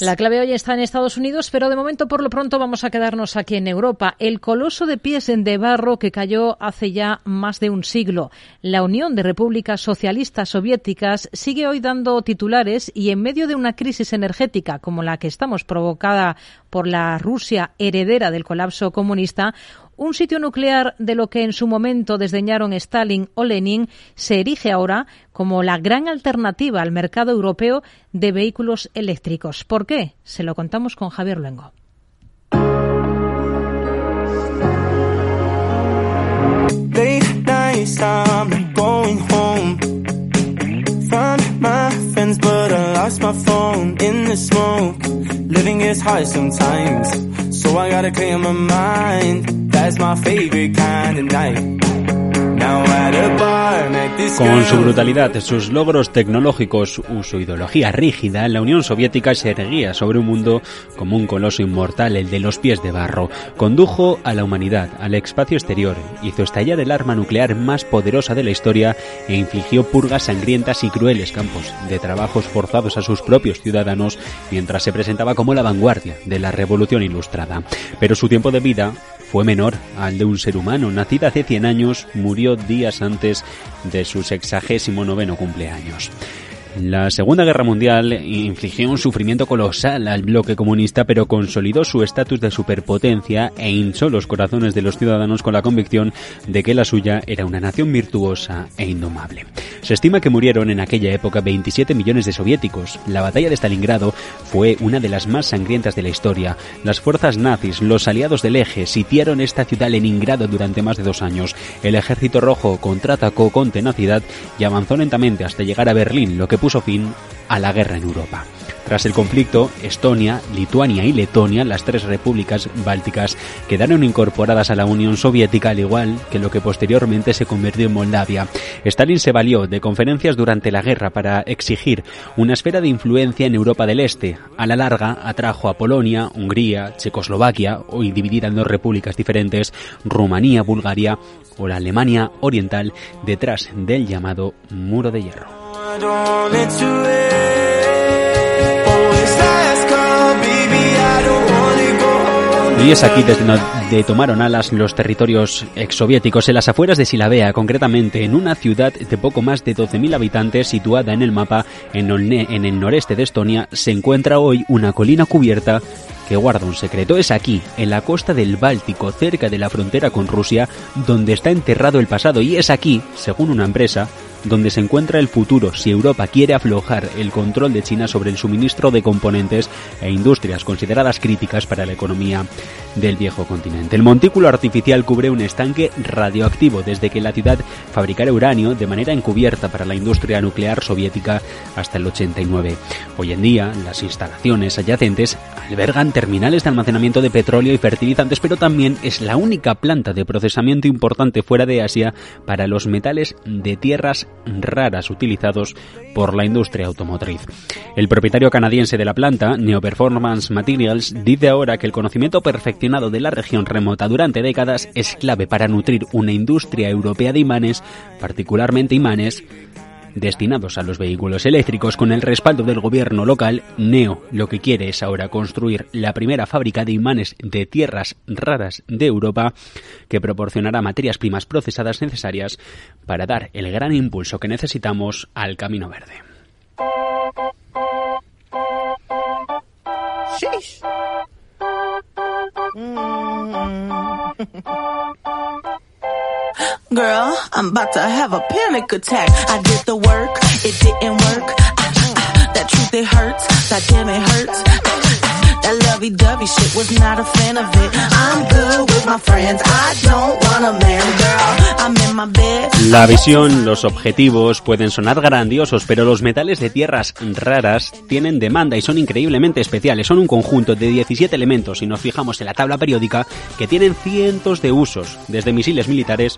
La clave hoy está en Estados Unidos, pero de momento, por lo pronto, vamos a quedarnos aquí en Europa. El coloso de pies de barro que cayó hace ya más de un siglo. La Unión de Repúblicas Socialistas Soviéticas sigue hoy dando titulares y en medio de una crisis energética como la que estamos provocada por la Rusia heredera del colapso comunista, un sitio nuclear de lo que en su momento desdeñaron Stalin o Lenin se erige ahora como la gran alternativa al mercado europeo de vehículos eléctricos. ¿Por qué? Se lo contamos con Javier Luengo. So I gotta clear my mind. That's my favorite kind of night. Con su brutalidad, sus logros tecnológicos su ideología rígida, la Unión Soviética se erguía sobre un mundo como un coloso inmortal, el de los pies de barro. Condujo a la humanidad al espacio exterior, hizo estallar el arma nuclear más poderosa de la historia e infligió purgas sangrientas y crueles campos de trabajos forzados a sus propios ciudadanos mientras se presentaba como la vanguardia de la revolución ilustrada. Pero su tiempo de vida fue menor al de un ser humano. Nacida hace 100 años, murió días antes de su sexagésimo noveno cumpleaños. La Segunda Guerra Mundial infligió un sufrimiento colosal al bloque comunista, pero consolidó su estatus de superpotencia e hinchó los corazones de los ciudadanos con la convicción de que la suya era una nación virtuosa e indomable. Se estima que murieron en aquella época 27 millones de soviéticos. La batalla de Stalingrado fue una de las más sangrientas de la historia. Las fuerzas nazis, los aliados del eje, sitiaron esta ciudad Leningrado durante más de dos años. El ejército rojo contraatacó con tenacidad y avanzó lentamente hasta llegar a Berlín, lo que puso fin a la guerra en Europa. Tras el conflicto, Estonia, Lituania y Letonia, las tres repúblicas bálticas, quedaron incorporadas a la Unión Soviética al igual que lo que posteriormente se convirtió en Moldavia. Stalin se valió de conferencias durante la guerra para exigir una esfera de influencia en Europa del Este. A la larga atrajo a Polonia, Hungría, Checoslovaquia, hoy dividida en dos repúblicas diferentes, Rumanía, Bulgaria o la Alemania Oriental detrás del llamado Muro de Hierro. Y es aquí desde donde tomaron alas los territorios exsoviéticos, en las afueras de Silabea, concretamente en una ciudad de poco más de 12.000 habitantes situada en el mapa en el noreste de Estonia, se encuentra hoy una colina cubierta que guarda un secreto. Es aquí, en la costa del Báltico, cerca de la frontera con Rusia, donde está enterrado el pasado. Y es aquí, según una empresa, donde se encuentra el futuro si Europa quiere aflojar el control de China sobre el suministro de componentes e industrias consideradas críticas para la economía del viejo continente. El montículo artificial cubre un estanque radioactivo desde que la ciudad fabricara uranio de manera encubierta para la industria nuclear soviética hasta el 89. Hoy en día, las instalaciones adyacentes albergan terminales de almacenamiento de petróleo y fertilizantes, pero también es la única planta de procesamiento importante fuera de Asia para los metales de tierras raras utilizados por la industria automotriz. El propietario canadiense de la planta, Neo Performance Materials, dice ahora que el conocimiento perfeccionado de la región remota durante décadas es clave para nutrir una industria europea de imanes, particularmente imanes destinados a los vehículos eléctricos con el respaldo del gobierno local, Neo lo que quiere es ahora construir la primera fábrica de imanes de tierras raras de Europa que proporcionará materias primas procesadas necesarias para dar el gran impulso que necesitamos al camino verde. La visión, los objetivos pueden sonar grandiosos, pero los metales de tierras raras tienen demanda y son increíblemente especiales. Son un conjunto de 17 elementos, si nos fijamos en la tabla periódica, que tienen cientos de usos, desde misiles militares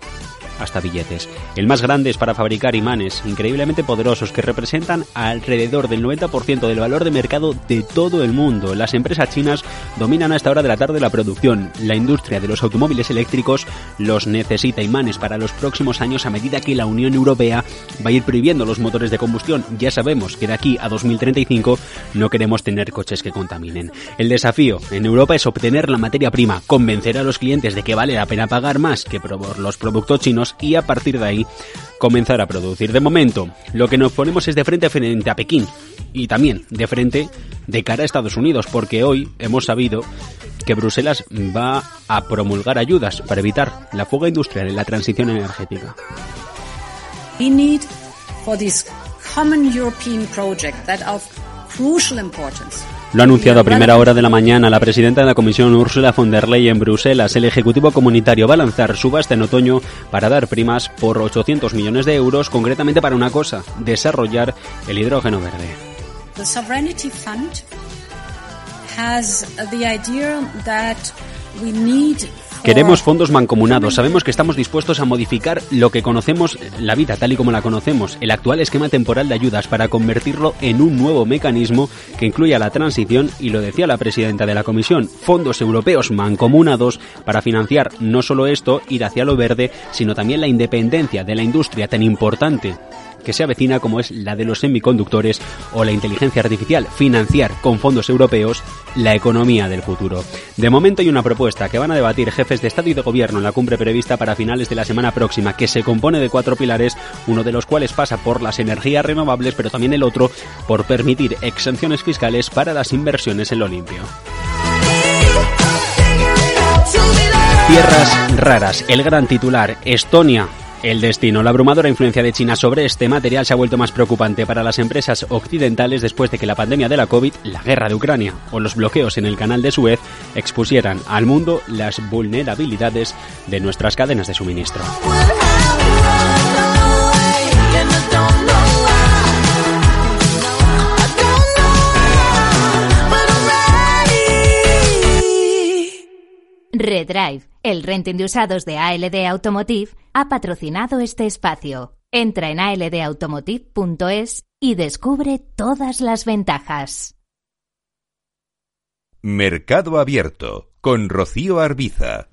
hasta billetes. El más grande es para fabricar imanes increíblemente poderosos que representan alrededor del 90% del valor de mercado de todo el mundo. Las empresas chinas dominan a esta hora de la tarde la producción. La industria de los automóviles eléctricos los necesita imanes para los próximos años a medida que la Unión Europea va a ir prohibiendo los motores de combustión. Ya sabemos que de aquí a 2035 no queremos tener coches que contaminen. El desafío en Europa es obtener la materia prima, convencer a los clientes de que vale la pena pagar más que los productos chinos y a partir de ahí comenzar a producir. De momento, lo que nos ponemos es de frente a frente a Pekín y también de frente de cara a Estados Unidos, porque hoy hemos sabido que Bruselas va a promulgar ayudas para evitar la fuga industrial en la transición energética. We need for this common European project that of crucial lo ha anunciado a primera hora de la mañana la presidenta de la Comisión Ursula von der Leyen en Bruselas. El Ejecutivo Comunitario va a lanzar subasta en otoño para dar primas por 800 millones de euros, concretamente para una cosa, desarrollar el hidrógeno verde. The Sovereignty Fund has the idea that we need Queremos fondos mancomunados. Sabemos que estamos dispuestos a modificar lo que conocemos, la vida tal y como la conocemos, el actual esquema temporal de ayudas para convertirlo en un nuevo mecanismo que incluya la transición y lo decía la presidenta de la Comisión, fondos europeos mancomunados para financiar no solo esto, ir hacia lo verde, sino también la independencia de la industria tan importante que se avecina como es la de los semiconductores o la inteligencia artificial, financiar con fondos europeos la economía del futuro. De momento hay una propuesta que van a debatir jefes de Estado y de Gobierno en la cumbre prevista para finales de la semana próxima, que se compone de cuatro pilares, uno de los cuales pasa por las energías renovables, pero también el otro por permitir exenciones fiscales para las inversiones en lo limpio. Tierras raras, el gran titular, Estonia el destino. La abrumadora influencia de China sobre este material se ha vuelto más preocupante para las empresas occidentales después de que la pandemia de la COVID, la guerra de Ucrania o los bloqueos en el canal de Suez expusieran al mundo las vulnerabilidades de nuestras cadenas de suministro. Redrive, el renting de usados de ALD Automotive, ha patrocinado este espacio. Entra en aldautomotive.es y descubre todas las ventajas. Mercado Abierto con Rocío Arbiza.